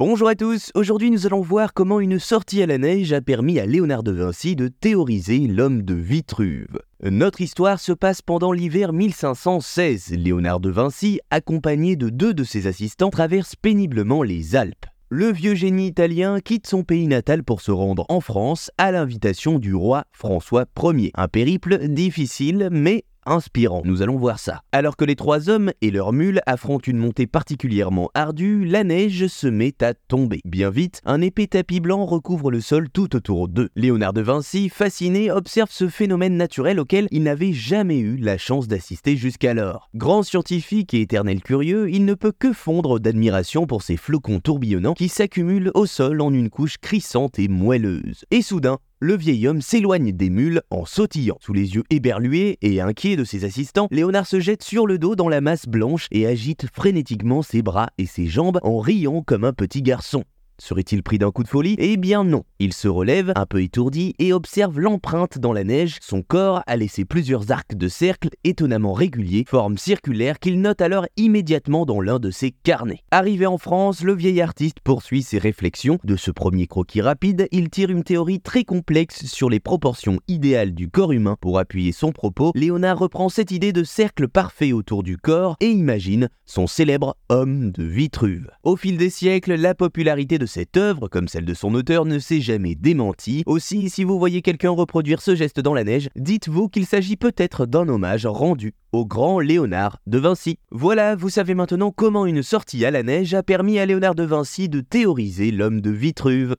Bonjour à tous, aujourd'hui nous allons voir comment une sortie à la neige a permis à Léonard de Vinci de théoriser l'homme de Vitruve. Notre histoire se passe pendant l'hiver 1516. Léonard de Vinci, accompagné de deux de ses assistants, traverse péniblement les Alpes. Le vieux génie italien quitte son pays natal pour se rendre en France à l'invitation du roi François Ier. Un périple difficile mais inspirant. Nous allons voir ça. Alors que les trois hommes et leurs mules affrontent une montée particulièrement ardue, la neige se met à tomber. Bien vite, un épais tapis blanc recouvre le sol tout autour d'eux. Léonard de Vinci, fasciné, observe ce phénomène naturel auquel il n'avait jamais eu la chance d'assister jusqu'alors. Grand scientifique et éternel curieux, il ne peut que fondre d'admiration pour ces flocons tourbillonnants qui s'accumulent au sol en une couche crissante et moelleuse. Et soudain, le vieil homme s'éloigne des mules en sautillant. Sous les yeux éberlués et inquiets de ses assistants, Léonard se jette sur le dos dans la masse blanche et agite frénétiquement ses bras et ses jambes en riant comme un petit garçon. Serait-il pris d'un coup de folie? Eh bien non. Il se relève, un peu étourdi, et observe l'empreinte dans la neige. Son corps a laissé plusieurs arcs de cercle étonnamment réguliers, forme circulaire qu'il note alors immédiatement dans l'un de ses carnets. Arrivé en France, le vieil artiste poursuit ses réflexions. De ce premier croquis rapide, il tire une théorie très complexe sur les proportions idéales du corps humain. Pour appuyer son propos, Léonard reprend cette idée de cercle parfait autour du corps et imagine son célèbre homme de Vitruve. Au fil des siècles, la popularité de cette œuvre, comme celle de son auteur, ne s'est jamais démentie. Aussi, si vous voyez quelqu'un reproduire ce geste dans la neige, dites-vous qu'il s'agit peut-être d'un hommage rendu au grand Léonard de Vinci. Voilà, vous savez maintenant comment une sortie à la neige a permis à Léonard de Vinci de théoriser l'homme de Vitruve.